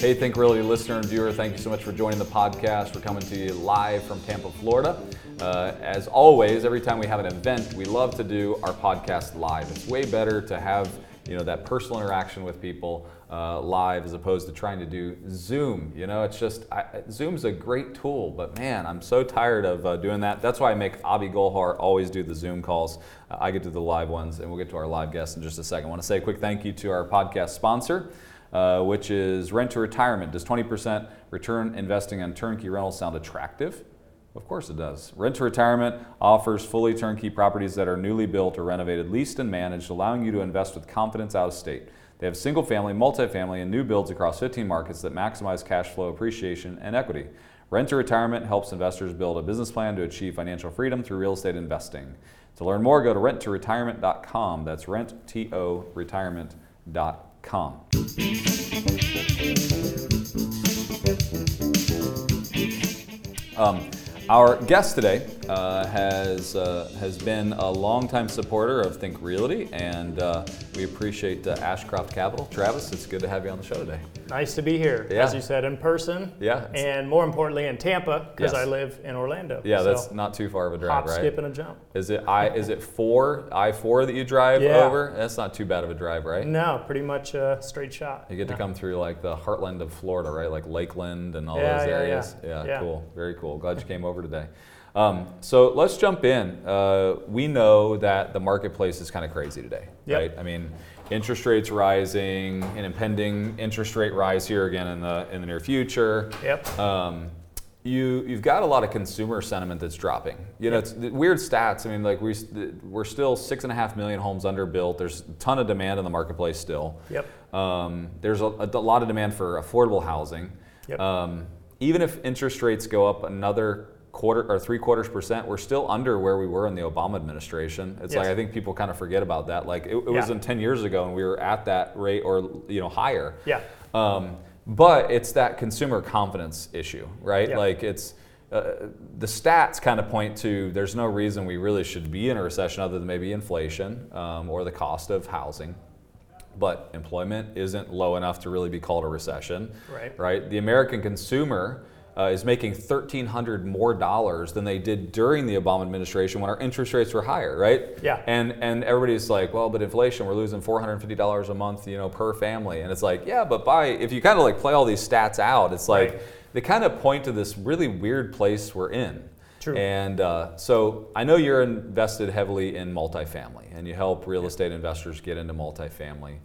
Hey, Think Realty listener and viewer, thank you so much for joining the podcast. We're coming to you live from Tampa, Florida. Uh, as always, every time we have an event, we love to do our podcast live. It's way better to have you know that personal interaction with people uh, live as opposed to trying to do Zoom. You know, it's just I, Zoom's a great tool, but man, I'm so tired of uh, doing that. That's why I make Abi Golhar always do the Zoom calls. Uh, I get to the live ones, and we'll get to our live guests in just a second. I want to say a quick thank you to our podcast sponsor uh, which is rent to retirement. Does 20% return investing on turnkey rentals sound attractive? Of course it does. Rent to Retirement offers fully turnkey properties that are newly built or renovated, leased and managed, allowing you to invest with confidence out of state. They have single family, multifamily, and new builds across 15 markets that maximize cash flow appreciation and equity. Rent to Retirement helps investors build a business plan to achieve financial freedom through real estate investing. To learn more, go to renttoretirement.com. That's renttoretirement.com com. Um, our guest today uh, has uh, has been a longtime supporter of Think Realty, and uh, we appreciate uh, Ashcroft Capital. Travis, it's good to have you on the show today. Nice to be here, Yeah. as you said, in person. Yeah. And more importantly, in Tampa, because Yes. I live in Orlando. Yeah, So, that's not too far of a drive, hop, right? skip, and a jump. Is it I? Is it four I four that you drive Yeah. over? That's not too bad of a drive, right? No, pretty much a straight shot. You get to come through like the heartland of Florida, right? Like Lakeland and all Yeah, those yeah, yeah. areas. Yeah, Yeah. cool. Very cool. Glad you came over today. Um, so let's jump in. Uh, we know that the marketplace is kind of crazy today, Yep. right? I mean, interest rates rising, an impending interest rate rise here again in the in the near future. Yep. Um, you you've got a lot of consumer sentiment that's dropping. You know, it's weird stats. I mean, like we we're still six and a half million homes underbuilt. There's a ton of demand in the marketplace still. Yep. Um, there's a, a lot of demand for affordable housing. Yep. Um, even if interest rates go up another quarter or three quarters percent, we're still under where we were in the Obama administration. It's Yes. like I think people kind of forget about that. Like it, it was Yeah. in 10 years ago, and we were at that rate or you know higher. Yeah. Um, but it's that consumer confidence issue, right? Yeah. Like it's uh, the stats kind of point to there's no reason we really should be in a recession other than maybe inflation um, or the cost of housing. But employment isn't low enough to really be called a recession, Right. Right. The American consumer uh, is making 1,300 more dollars than they did during the Obama administration when our interest rates were higher, right? Yeah. And and everybody's like, well, but inflation, we're losing $450 a month, you know, per family. And it's like, yeah, but by if you kind of like play all these stats out, it's like Right. they kind of point to this really weird place we're in. True. And uh, so I know you're invested heavily in multifamily, and you help real estate investors get into multifamily.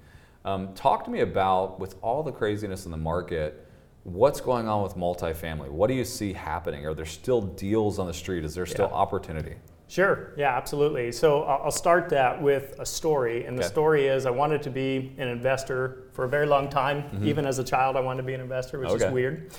Um, talk to me about, with all the craziness in the market, what's going on with multifamily? What do you see happening? Are there still deals on the street? Is there still Yeah. opportunity? Sure. Yeah, absolutely. So I'll start that with a story. And the Okay. story is I wanted to be an investor for a very long time. Even as a child, I wanted to be an investor, which Mm-hmm. Okay. is weird.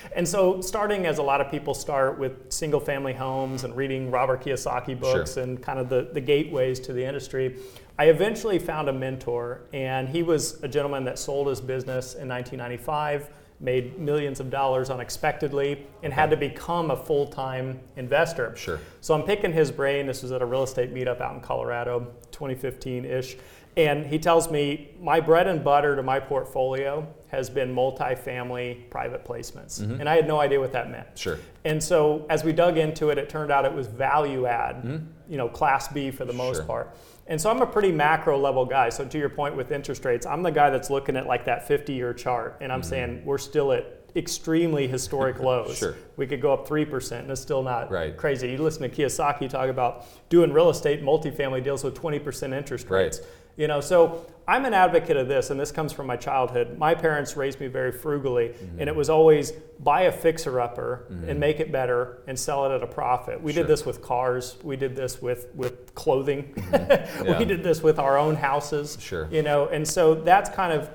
and so, starting as a lot of people start with single family homes and reading Robert Kiyosaki books Sure. and kind of the, the gateways to the industry, I eventually found a mentor. And he was a gentleman that sold his business in 1995 made millions of dollars unexpectedly and had to become a full-time investor. Sure. So I'm picking his brain. This was at a real estate meetup out in Colorado, 2015-ish. And he tells me, my bread and butter to my portfolio has been multifamily private placements. Mm-hmm. And I had no idea what that meant. Sure. And so as we dug into it, it turned out it was value add, mm-hmm. you know, class B for the most Sure. part. And so I'm a pretty macro level guy. So to your point with interest rates, I'm the guy that's looking at like that 50 year chart and I'm saying we're still at extremely historic lows. Mm-hmm. Sure. We could go up 3% and it's still not Right. crazy. You listen to Kiyosaki talk about doing real estate multifamily deals with 20% interest Right. You know, so I'm an advocate of this, and this comes from my childhood. My parents raised me very frugally, and it mm-hmm. was always buy a fixer upper and mm-hmm. make it better and sell it at a profit. We Sure. did this with cars. We did this with with clothing. Mm-hmm. Yeah. we did this with our own houses. Sure. You know, and so that's kind of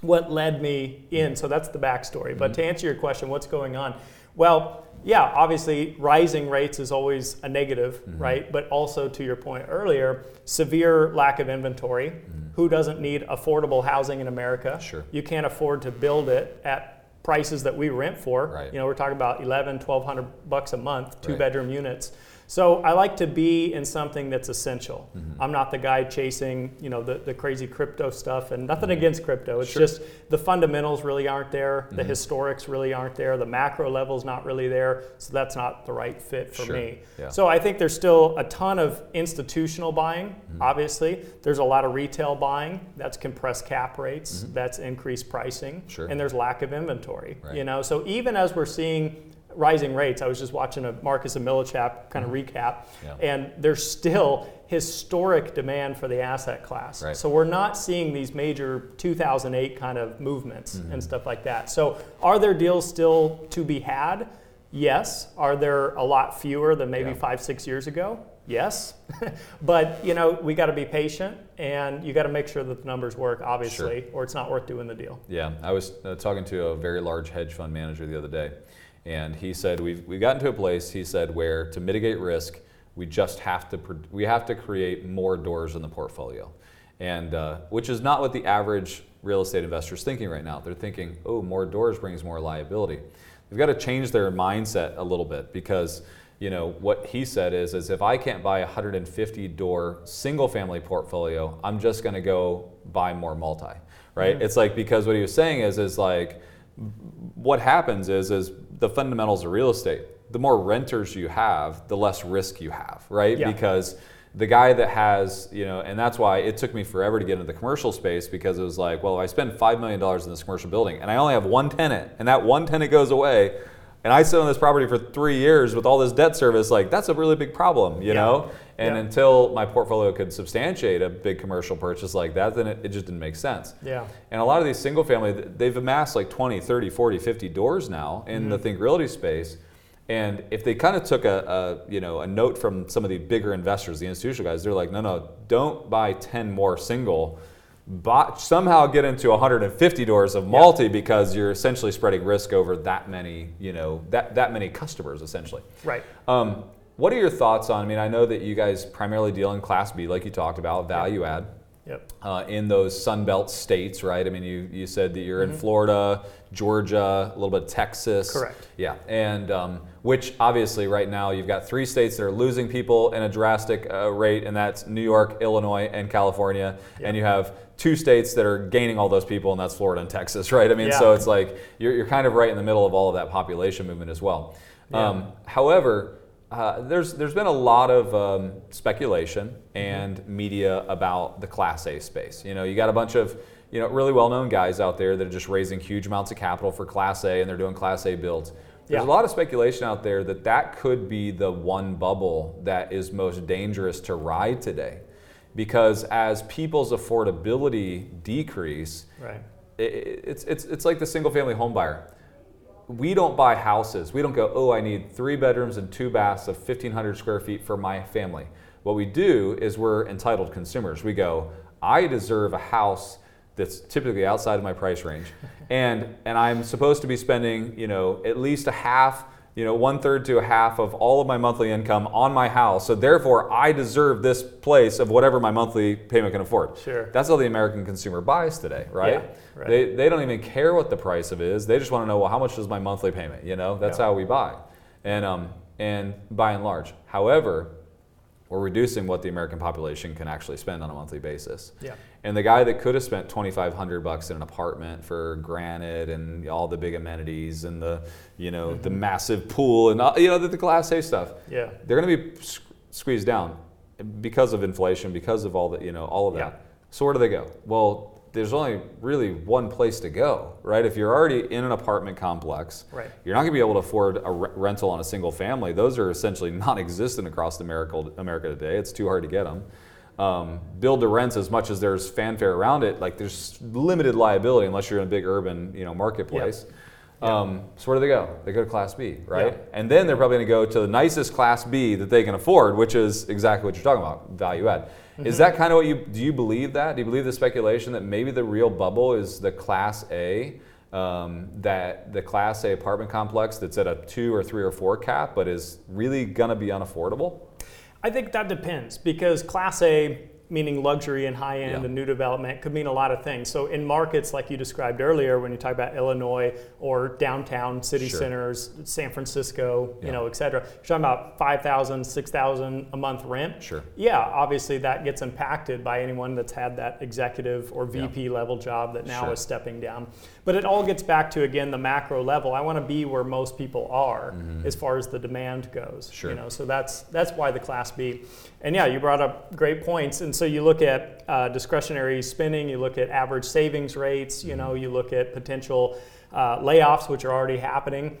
what led me in. So that's the backstory. But to answer your question, what's going on? Well, yeah, obviously rising rates is always a negative, mm-hmm. right? But also to your point earlier, severe lack of inventory. Mm-hmm. Who doesn't need affordable housing in America? Sure. You can't afford to build it at prices that we rent for. Right. You know, we're talking about 11, 1200 bucks a month, two Right. bedroom units. So I like to be in something that's essential. Mm-hmm. I'm not the guy chasing, you know, the, the crazy crypto stuff and nothing against crypto. It's Mm-hmm. Sure. just the fundamentals really aren't there. The Mhm. historics really aren't there. The macro level's not really there. So that's not the right fit for Sure. me. Yeah. So I think there's still a ton of institutional buying, Mm-hmm. obviously. There's a lot of retail buying. That's compressed cap rates. That's increased pricing. Mm-hmm. Sure. And there's lack of inventory. Right. You know, so even as we're seeing rising rates, I was just watching a Marcus and Millichap kind of recap, Mm-hmm. Yeah. and there's still historic demand for the asset class. Right. So we're not seeing these major 2008 kind of movements Mm-hmm. and stuff like that. So are there deals still to be had? Yes. Are there a lot fewer than maybe Yeah. five, six years ago? Yes. but you know, we got to be patient, and you got to make sure that the numbers work, obviously, or it's not worth doing the deal. Yeah, I was uh, talking to a very large hedge fund manager the other day, and he said we've we've gotten to a place. He said where to mitigate risk, we just have to we have to create more doors in the portfolio, and uh, which is not what the average real estate investor is thinking right now. They're thinking, oh, more doors brings more liability. They've got to change their mindset a little bit because you know what he said is is if I can't buy a 150 door single family portfolio, I'm just going to go buy more multi, right? It's like because what he was saying is is like what happens is is the fundamentals of real estate. The more renters you have, the less risk you have, right? Yeah. Because the guy that has, you know, and that's why it took me forever to get into the commercial space because it was like, well, if I spend five million dollars in this commercial building and I only have one tenant, and that one tenant goes away, and I sit on this property for three years with all this debt service, like that's a really big problem, you Yeah. know. And Yeah. until my portfolio could substantiate a big commercial purchase like that, then it, it just didn't make sense. Yeah. And a lot of these single family, they've amassed like 20, 30, 40, 50 doors now in the Think Realty space. And if they kind of took a, a, you know, a note from some of the bigger investors, the institutional guys, they're like, no, no, don't buy 10 more single. Buy, somehow get into 150 doors of multi because you're essentially spreading risk over that many, you know, that, that many customers essentially. Right. Um, what are your thoughts on? I mean, I know that you guys primarily deal in Class B, like you talked about, value add Yep. uh, in those Sunbelt states, right? I mean, you, you said that you're in Florida, Georgia, a little bit of Texas. Correct. Yeah, and um, which obviously right now you've got three states that are losing people in a drastic uh, rate, and that's New York, Illinois, and California. Yeah. And you have two states that are gaining all those people, and that's Florida and Texas, right? I mean, Yeah. so it's like you're, you're kind of right in the middle of all of that population movement as well. Yeah. Um, however, uh, there's there's been a lot of um, speculation and media about the Class A space. You know, you got a bunch of you know really well-known guys out there that are just raising huge amounts of capital for Class A, and they're doing Class A builds. There's Yeah. a lot of speculation out there that that could be the one bubble that is most dangerous to ride today, because as people's affordability decrease, Right. i- i- it's, it's, it's like the single family home buyer. We don't buy houses. We don't go, oh, I need three bedrooms and two baths of 1,500 square feet for my family. What we do is we're entitled consumers. We go, I deserve a house that's typically outside of my price range, and and I'm supposed to be spending, you know, at least a half, you know, one third to a half of all of my monthly income on my house. So therefore, I deserve this place of whatever my monthly payment can afford. Sure. That's how the American consumer buys today, right? Yeah, right. They, they don't even care what the price of it is. They just want to know, well, how much is my monthly payment? You know, that's Yeah. how we buy. And, um, and by and large. However, we're reducing what the American population can actually spend on a monthly basis. Yeah. And the guy that could have spent 2,500 bucks in an apartment for granite and all the big amenities and the, you know, the Mm-hmm. massive pool and, all- you know, the, the Class A stuff, Yeah. they're going to be squeezed down because of inflation, because of all the, you know, all of that. So where do they go? Well, there's only really one place to go, right? If you're already in an apartment complex, Right. you're not going to be able to afford a re- rental on a single family. Those are essentially non-existent across America, America today. It's too hard to get them. Um, build to rents, as much as there's fanfare around it, like there's limited liability unless you're in a big urban, you know, marketplace. Um, so where do they go? They go to Class B, right? Yeah. And then they're probably going to go to the nicest Class B that they can afford, which is exactly what you're talking about, value add. Mm-hmm. Is that kind of what you do? You believe that? Do you believe the speculation that maybe the real bubble is the Class A, um, that the Class A apartment complex that's at a two or three or four cap, but is really going to be unaffordable? I think that depends because Class A, meaning luxury and high end Yeah. and new development could mean a lot of things. So in markets like you described earlier, when you talk about Illinois or downtown city Sure. centers, San Francisco, Yeah. you know, et cetera, you're talking about 5,000, 6,000 a month rent. Sure. Yeah, obviously that gets impacted by anyone that's had that executive or Yeah. VP level job that now Sure. is stepping down. But it all gets back to again the macro level. I want to be where most people are as far as the demand goes. Mm-hmm. Sure. You know, so that's that's why the class B. And yeah, you brought up great points. And so you look at uh, discretionary spending, you look at average savings rates, you know, you look at potential uh, layoffs, which are already happening.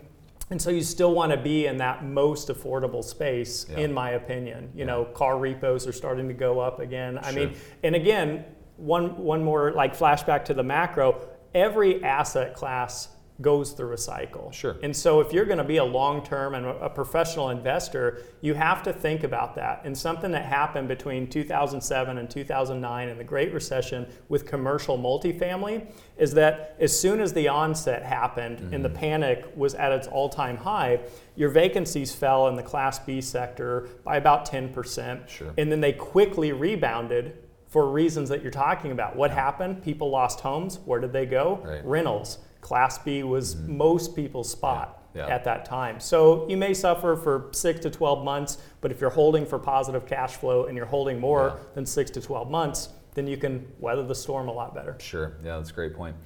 And so you still want to be in that most affordable space, Yeah. in my opinion. You Yeah. know, car repos are starting to go up again. I Sure. mean, and again, one one more like flashback to the macro. Every asset class goes through a cycle. Sure. And so if you're going to be a long-term and a professional investor, you have to think about that. And something that happened between 2007 and 2009 and the Great Recession with commercial multifamily is that as soon as the onset happened and Mm-hmm. the panic was at its all-time high, your vacancies fell in the Class B sector by about 10%. Sure. And then they quickly rebounded for reasons that you're talking about. What happened? People lost homes. Where did they go? Right. Rentals. Class B was most people's spot Mm-hmm. Yeah. Yeah. at that time. So you may suffer for six to 12 months, but if you're holding for positive cash flow and you're holding more Yeah. than six to 12 months, then you can weather the storm a lot better. Sure. Yeah, that's a great point.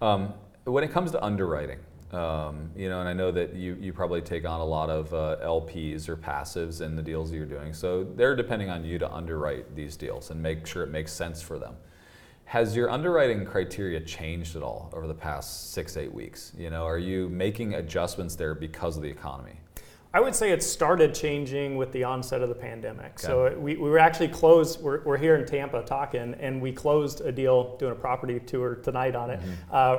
Um, when it comes to underwriting, um, you know, and I know that you, you probably take on a lot of uh, LPs or passives in the deals that you're doing. So they're depending on you to underwrite these deals and make sure it makes sense for them. Has your underwriting criteria changed at all over the past six, eight weeks? You know, are you making adjustments there because of the economy? I would say it started changing with the onset of the pandemic. So we, we were actually closed, we're, we're here in Tampa talking, and we closed a deal, doing a property tour tonight on it, Mm-hmm.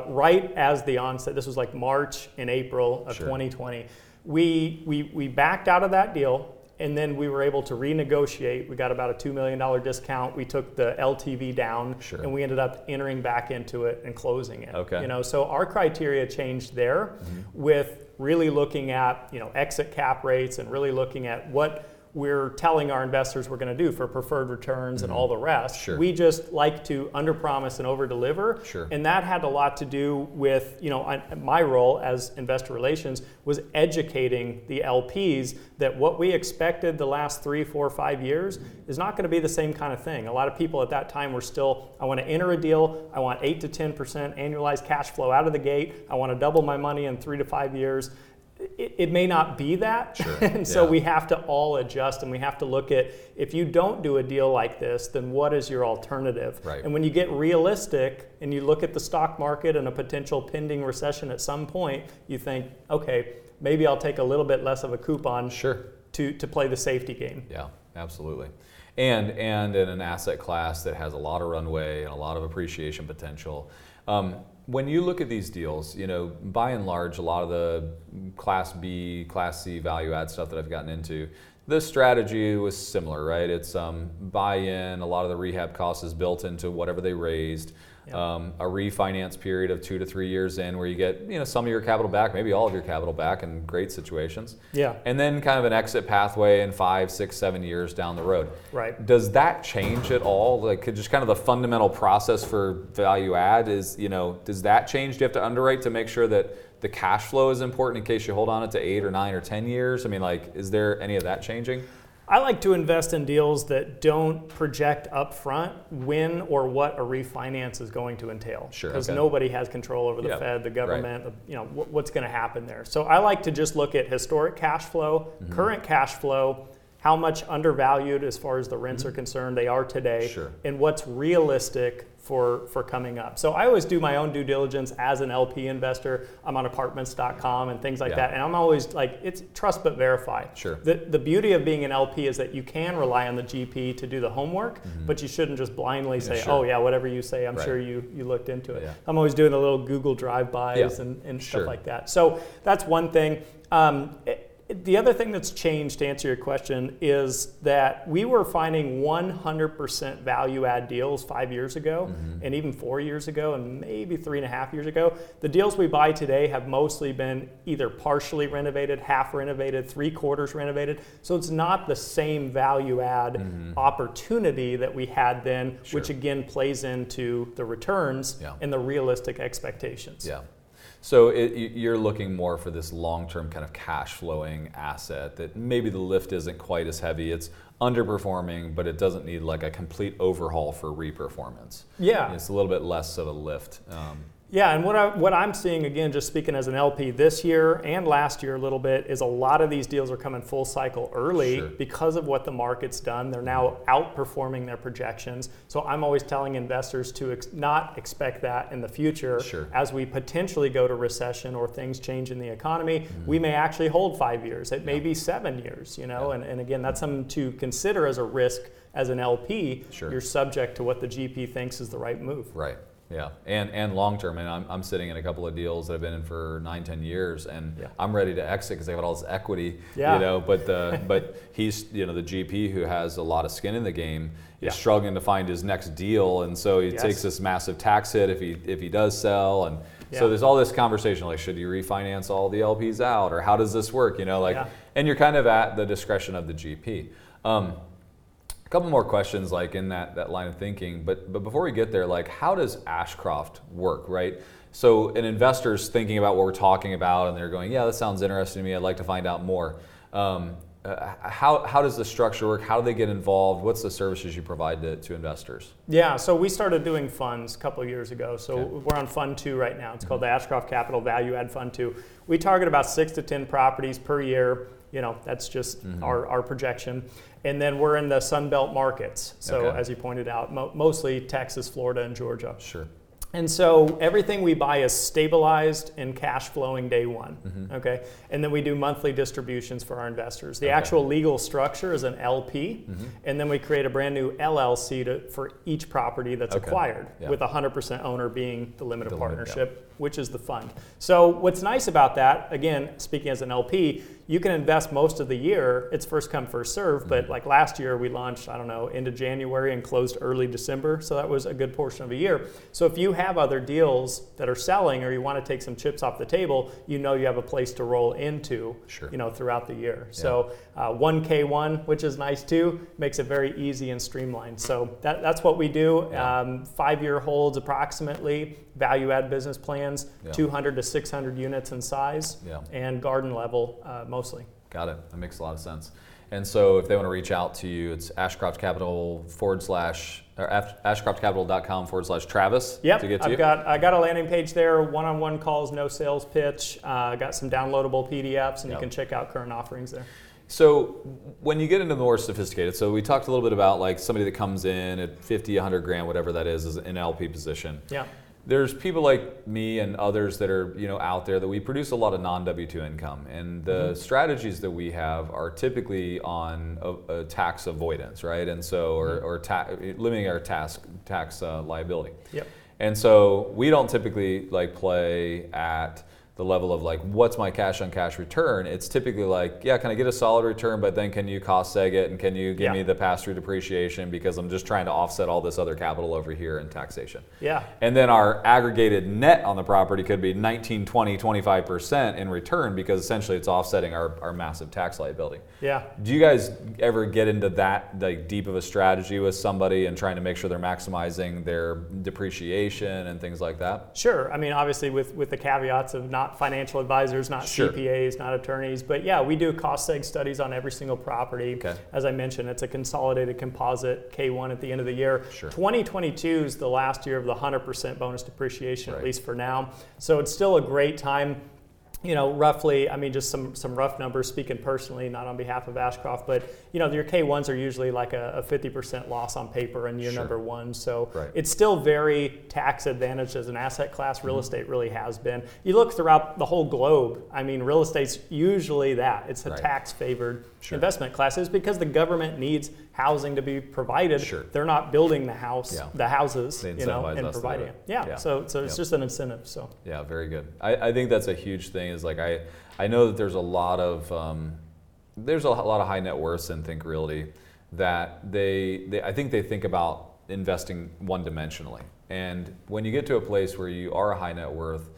uh, right as the onset. This was like March and April of Sure. 2020. We, we, we backed out of that deal. And then we were able to renegotiate. We got about a $2 million discount. We took the LTV down Sure. and we ended up entering back into it and closing it. Okay. You know, so our criteria changed there Mm-hmm. with really looking at, you know, exit cap rates and really looking at what we're telling our investors we're going to do for preferred returns and all the rest. Mm-hmm. Sure. We just like to underpromise and overdeliver. Sure. And that had a lot to do with, you know, I- my role as investor relations was educating the LPs that what we expected the last three, four, five years is not going to be the same kind of thing. A lot of people at that time were still, I want to enter a deal, I want eight to 10% annualized cash flow out of the gate, I want to double my money in three to five years. It, it may not be that. Sure. and so we have to all adjust and we have to look at if you don't do a deal like this, then what is your alternative? Right. And when you get realistic and you look at the stock market and a potential pending recession at some point, you think, okay, maybe I'll take a little bit less of a coupon Sure. to, to play the safety game. Yeah, absolutely. And and in an asset class that has a lot of runway and a lot of appreciation potential. Um, when you look at these deals, you know, by and large, a lot of the Class B, Class C value add stuff that I've gotten into, the strategy was similar, right? It's um, buy in, a lot of the rehab costs is built into whatever they raised. Um, a refinance period of two to three years in where you get you know some of your capital back, maybe all of your capital back in great situations. Yeah. And then kind of an exit pathway in five, six, seven years down the road. Right. Does that change at all? Like just kind of the fundamental process for value add is, you know, does that change? Do you have to underwrite to make sure that the cash flow is important in case you hold on it to eight or nine or 10 years? I mean, like, is there any of that changing? I like to invest in deals that don't project upfront when or what a refinance is going to entail. Sure, Because okay. nobody has control over the Yeah, Fed, the right. government, the, you know, wh- what's going to happen there. So I like to just look at historic cash flow, Mm-hmm. current cash flow, how much undervalued as far as the rents are concerned they are today, Mm-hmm. Sure. and what's realistic for, for coming up. So I always do my own due diligence as an LP investor. I'm on apartments.com and things like Yeah. that. And I'm always like, it's trust but verify. Sure. The, the beauty of being an LP is that you can rely on the GP to do the homework, but you shouldn't just blindly say, Mm-hmm. sure. oh, yeah, whatever you say, I'm Right. sure you, you looked into it. Yeah. I'm always doing a little Google drive-bys Yeah. and, and Sure. stuff like that. So that's one thing. Um, a- the other thing that's changed to answer your question is that we were finding 100% value add deals five years ago mm-hmm. and even four years ago and maybe three and a half years ago. The deals we buy today have mostly been either partially renovated, half renovated, three quarters renovated. So it's not the same value add mm-hmm. opportunity that we had then, sure. which again plays into the returns yeah. and the realistic expectations. Yeah. So it, you're looking more for this long-term kind of cash flowing asset that maybe the lift isn't quite as heavy. It's underperforming, but it doesn't need like a complete overhaul for reperformance. Yeah, it's a little bit less of a lift. Um, yeah, and what, I, what I'm seeing, again, just speaking as an LP this year and last year a little bit, is a lot of these deals are coming full cycle early sure. because of what the market's done. They're now outperforming their projections. So I'm always telling investors to ex- not expect that in the future. Sure. As we potentially go to recession or things change in the economy, mm-hmm. we may actually hold five years. It may yeah. be seven years, you know, yeah. and, and again, that's something to consider as a risk as an LP. Sure. You're subject to what the GP thinks is the right move. Right. Yeah, and and long term, and I'm, I'm sitting in a couple of deals that I've been in for nine, ten years, and yeah. I'm ready to exit because I got all this equity. Yeah. You know, but the but he's you know the GP who has a lot of skin in the game is yeah. struggling to find his next deal, and so he yes. takes this massive tax hit if he if he does sell, and yeah. so there's all this conversation like should you refinance all the LPs out or how does this work? You know, like, and you're kind of at the discretion of the GP. Um, couple more questions like in that, that line of thinking but but before we get there like how does ashcroft work right? So an investor's thinking about what we're talking about and they're going yeah that sounds interesting to me. I'd like to find out more. Um, uh, how, how does the structure work? How do they get involved? What's the services you provide to, to investors? Yeah so we started doing funds a couple years ago. So okay. we're on fund two right now. It's mm-hmm. called the ashcroft capital value add fund two. We target about six to ten properties per year you know that's just mm-hmm. our, our projection and then we're in the Sun Belt markets. So, okay. as you pointed out, mo- mostly Texas, Florida, and Georgia. Sure. And so everything we buy is stabilized and cash flowing day one. Mm-hmm. Okay. And then we do monthly distributions for our investors. The okay. actual legal structure is an LP, mm-hmm. and then we create a brand new LLC to, for each property that's okay. acquired, yeah. with 100% owner being the limited the partnership. Limit, yeah which is the fund. So what's nice about that, again, speaking as an LP, you can invest most of the year. It's first come, first serve. But like last year, we launched, I don't know, into January and closed early December. So that was a good portion of a year. So if you have other deals that are selling or you want to take some chips off the table, you know you have a place to roll into, sure. you know, throughout the year. Yeah. So uh, 1K1, which is nice too, makes it very easy and streamlined. So that, that's what we do. Yeah. Um, five year holds approximately value add business plans, yeah. 200 to 600 units in size, yeah. and garden level uh, mostly. Got it. That makes a lot of sense. And so if they want to reach out to you, it's Ashcroft Capital forward slash or ashcroftcapital.com forward slash Travis yep, to get to I've you? Got, I got a landing page there, one-on-one calls, no sales pitch. I uh, got some downloadable PDFs, and yep. you can check out current offerings there. So when you get into the more sophisticated, so we talked a little bit about like somebody that comes in at 50, 100 grand, whatever that is, is an LP position. Yeah there's people like me and others that are you know out there that we produce a lot of non W two income, and the mm-hmm. strategies that we have are typically on a, a tax avoidance, right? And so or, mm-hmm. or ta- limiting our tax tax uh, liability. Yep. And so we don't typically like play at the level of like what's my cash on cash return? It's typically like yeah can i get a solid return but then can you cost seg it? And can you give yeah. me the pass through depreciation? Because i'm just trying to offset all this other capital over here in taxation. Yeah. And then our aggregated net on the property could be 19 20 25% in return because essentially it's offsetting our, our massive tax liability. Yeah. Do you guys ever get into that like deep of a strategy with somebody and trying to make sure they're maximizing their depreciation and things like that? Sure. I mean obviously with with the caveats of not financial advisors, not sure. CPAs, not attorneys. But yeah, we do cost seg studies on every single property. Okay. As I mentioned, it's a consolidated composite K1 at the end of the year. Sure. 2022 is the last year of the 100% bonus depreciation, right. at least for now. So it's still a great time you know, roughly, I mean, just some, some rough numbers speaking personally, not on behalf of Ashcroft, but, you know, your K1s are usually like a, a 50% loss on paper in year sure. number one. So right. it's still very tax advantaged as an asset class. Real mm-hmm. estate really has been. You look throughout the whole globe, I mean, real estate's usually that. It's a right. tax favored sure. investment class. It's because the government needs housing to be provided, Sure. they're not building the house, Yeah. the houses, you know, and us to do providing it. Yeah. Yeah. So so it's Yep. just an incentive. So Yeah, very good. I, I think that's a huge thing. Is like I I know that there's a lot of um, there's a lot of high net worths in Think Realty that they, they I think they think about investing one dimensionally. And when you get to a place where you are a high net worth,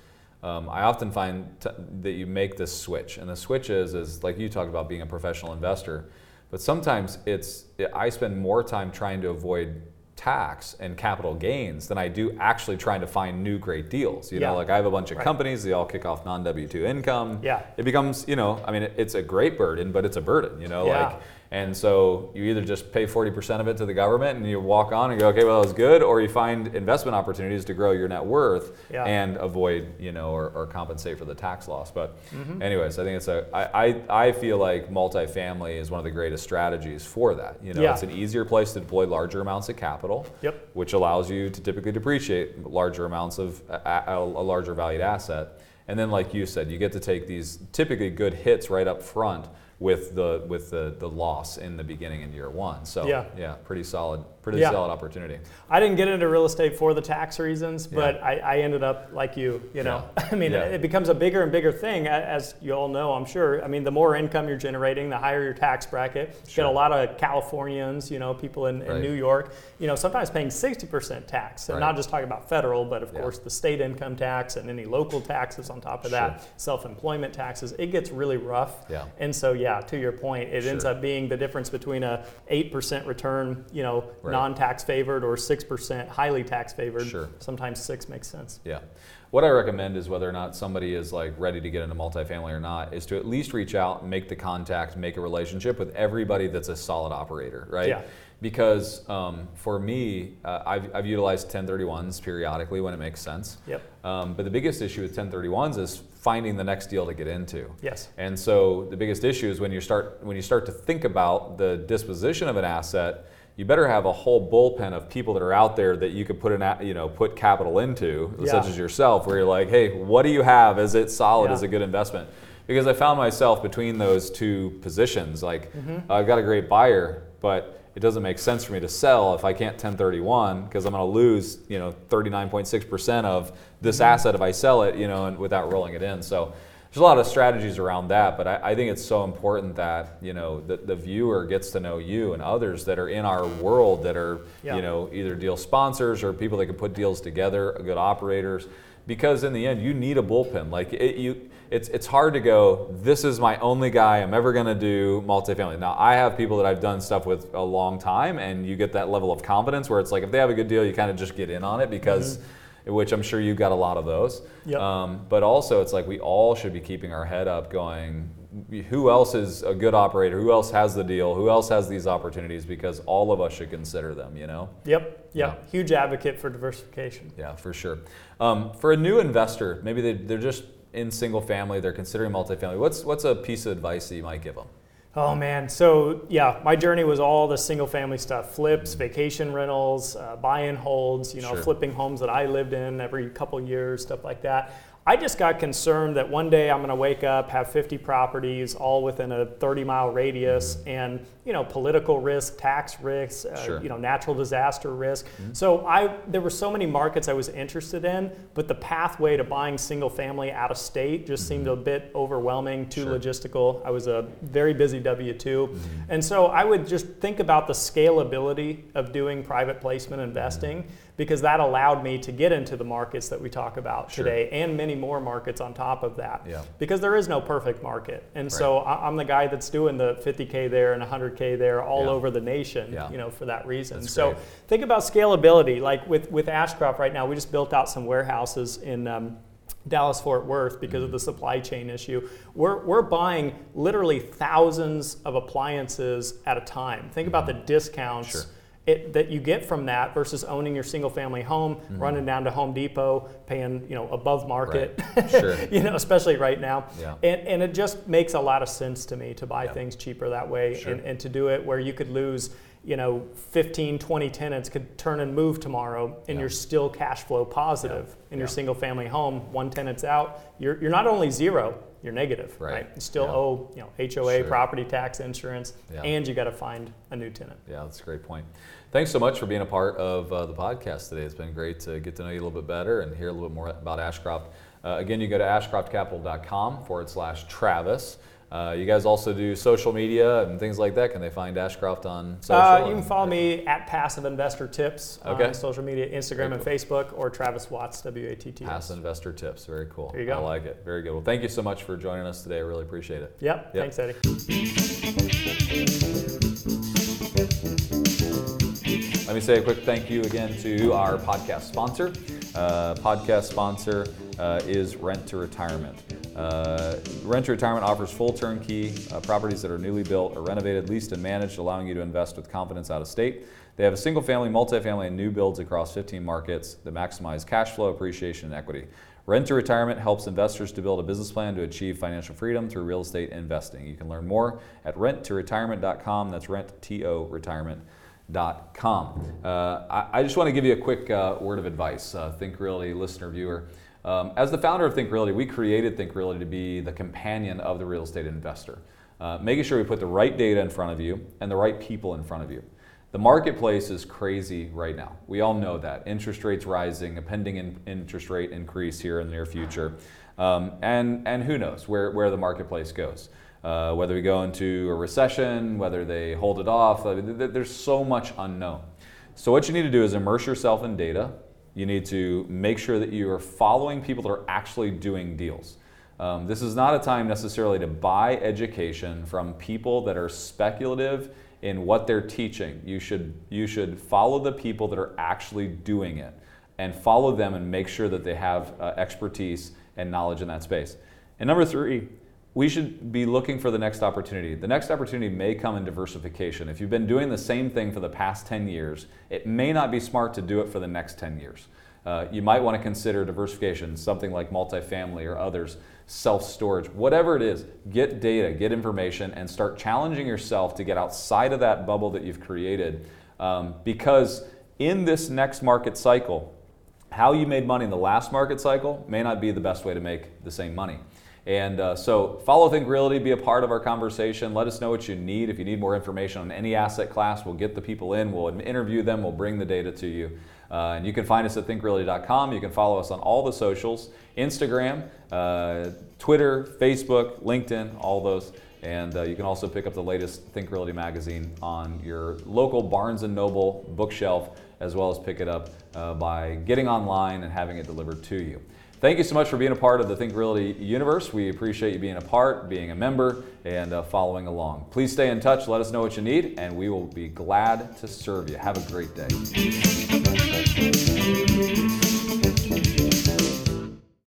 um, I often find t- that you make this switch, and the switch is is like you talked about being a professional investor. But sometimes it's I spend more time trying to avoid tax and capital gains than I do actually trying to find new great deals. You Yeah. know, like I have a bunch of Right. companies, they all kick off non W two income. Yeah. It becomes, you know, I mean, it's a great burden, but it's a burden, you know, Yeah. like, and so you either just pay 40% of it to the government and you walk on and go, okay, well, that was good, or you find investment opportunities to grow your net worth Yeah. and avoid, you know, or, or compensate for the tax loss. But, Mm-hmm. anyways, I think it's a, I, I, I feel like multifamily is one of the greatest strategies for that. You know, Yeah. it's an easier place to deploy larger amounts of capital Yep. which allows you to typically depreciate larger amounts of a, a, a larger valued asset. And then, like you said, you get to take these typically good hits right up front with the with the, the loss in the beginning in year one. So Yeah. yeah, pretty solid, pretty Yeah. solid opportunity. I didn't get into real estate for the tax reasons, but I, I ended up like you. You know, Yeah. I mean, Yeah. it becomes a bigger and bigger thing, as you all know. I'm sure. I mean, the more income you're generating, the higher your tax bracket. You Sure. get a lot of Californians, you know, people in, in Right. New York, you know, sometimes paying 60% tax, and Right. not just talking about federal, but of Yeah. course the state income tax and any local taxes on top of Sure. that, self-employment taxes. It gets really rough. Yeah. And so, yeah, to your point, it ends up being the difference between a 8% return, you know, Right. Non-tax favored or 6% highly tax favored. Sure. Sometimes 6 makes sense. Yeah. What I recommend is whether or not somebody is like ready to get into multifamily or not, is to at least reach out and make the contact, make a relationship with everybody that's a solid operator, right? Yeah. Because um, for me, uh, I've, I've utilized 1031s periodically when it makes sense. Yep. Um, but the biggest issue with 1031s is finding the next deal to get into. Yes. And so the biggest issue is when you start when you start to think about the disposition of an asset, you better have a whole bullpen of people that are out there that you could put an you know put capital into, Yeah. such as yourself, where you're like, hey, what do you have? Is it solid? Yeah. Is it a good investment? Because I found myself between those two positions, like Mm-hmm. I've got a great buyer, but it doesn't make sense for me to sell if I can't 1031 because I'm going to lose, you know, 39.6% of this Mm-hmm. asset if I sell it, you know, and without rolling it in. So there's a lot of strategies around that, but I, I think it's so important that you know the, the viewer gets to know you and others that are in our world that are Yeah. you know either deal sponsors or people that can put deals together, good operators. Because in the end, you need a bullpen. Like it, you, it's it's hard to go. This is my only guy I'm ever going to do multifamily. Now I have people that I've done stuff with a long time, and you get that level of confidence where it's like if they have a good deal, you kind of just get in on it because mm-hmm. Which I'm sure you've got a lot of those. Yep. Um, but also, it's like we all should be keeping our head up, going, who else is a good operator? Who else has the deal? Who else has these opportunities? Because all of us should consider them. You know. Yep. Yeah. Huge advocate for diversification. Yeah, for sure. Um, for a new investor, maybe they, they're just in single family, they're considering multifamily. What's what's a piece of advice that you might give them? Oh man, so yeah, my journey was all the single family stuff flips, vacation rentals, uh, buy and holds, you know, Sure. flipping homes that I lived in every couple years, stuff like that. I just got concerned that one day I'm going to wake up, have 50 properties all within a 30 mile radius, and you know, political risk, tax risks, uh, Mm-hmm. Sure. Mm-hmm. you know, natural disaster risk. So I, there were so many markets I was interested in, but the pathway to buying single family out of state just seemed a bit overwhelming, too Mm-hmm. Sure. logistical. I was a very busy W 2. And so I would just think about the scalability of doing private placement investing because that allowed me to get into the markets that we talk about Sure. today and many more markets on top of that. Yeah. Because there is no perfect market. And so I- I'm the guy that's doing the 50K there and 100K there all Yeah. over the nation, Yeah. you know, for that reason. That's so great. think about scalability. Like with, with Ashcroft right now, we just built out some warehouses in um, Dallas Fort Worth because Mm-hmm. of the supply chain issue. We're, we're buying literally thousands of appliances at a time. Think about the discounts. Mm-hmm. Sure. It, that you get from that versus owning your single family home, Mm-hmm. running down to Home Depot, paying you know above market, Right. Sure. you know especially right now, Yeah. and, and it just makes a lot of sense to me to buy Yeah. things cheaper that way Sure. and, and to do it where you could lose you know 15 20 tenants could turn and move tomorrow and Yeah. you're still cash flow positive Yeah. in your Yeah. single family home one tenant's out you're, you're not only zero you're negative Right. you still owe you know HOA Sure. property tax insurance and you got to find a new tenant Yeah, that's a great point. Thanks so much for being a part of uh, the podcast today. It's been great to get to know you a little bit better and hear a little bit more about Ashcroft. Uh, again, you go to ashcroftcapital.com forward slash Travis. Uh, you guys also do social media and things like that. Can they find Ashcroft on social? Uh, you can follow me at Passive Investor Tips Okay. on social media, Instagram Very and Facebook, or Travis Watts, W A T T. Passive investor tips. Very cool. There you go. I like it. Very good. Well, thank you so much for joining us today. I really appreciate it. Yep. Yep. Thanks, Eddie. Let me say a quick thank you again to our podcast sponsor. Uh, podcast sponsor uh, is Rent to Retirement. Uh, Rent to Retirement offers full turnkey uh, properties that are newly built or renovated, leased, and managed, allowing you to invest with confidence out of state. They have a single family, multifamily, and new builds across 15 markets that maximize cash flow, appreciation, and equity. Rent to Retirement helps investors to build a business plan to achieve financial freedom through real estate investing. You can learn more at renttoretirement.com. That's rent, T-O, retirement.com. Uh, I, I just want to give you a quick uh, word of advice, uh, Think Realty listener, viewer. Um, as the founder of Think Realty, we created Think Realty to be the companion of the real estate investor, uh, making sure we put the right data in front of you and the right people in front of you. The marketplace is crazy right now. We all know that. Interest rates rising, a pending in, interest rate increase here in the near future. Um, and, and who knows where, where the marketplace goes. Uh, whether we go into a recession, whether they hold it off, I mean, th- there's so much unknown. So, what you need to do is immerse yourself in data. You need to make sure that you are following people that are actually doing deals. Um, this is not a time necessarily to buy education from people that are speculative in what they're teaching. You should, you should follow the people that are actually doing it and follow them and make sure that they have uh, expertise and knowledge in that space. And number three, we should be looking for the next opportunity. The next opportunity may come in diversification. If you've been doing the same thing for the past 10 years, it may not be smart to do it for the next 10 years. Uh, you might want to consider diversification, something like multifamily or others, self storage, whatever it is. Get data, get information, and start challenging yourself to get outside of that bubble that you've created. Um, because in this next market cycle, how you made money in the last market cycle may not be the best way to make the same money. And uh, so, follow Think Realty, be a part of our conversation. Let us know what you need. If you need more information on any asset class, we'll get the people in, we'll interview them, we'll bring the data to you. Uh, and you can find us at thinkrealty.com. You can follow us on all the socials Instagram, uh, Twitter, Facebook, LinkedIn, all those. And uh, you can also pick up the latest Think Realty magazine on your local Barnes & Noble bookshelf, as well as pick it up uh, by getting online and having it delivered to you. Thank you so much for being a part of the Think Realty universe. We appreciate you being a part, being a member, and uh, following along. Please stay in touch. Let us know what you need, and we will be glad to serve you. Have a great day.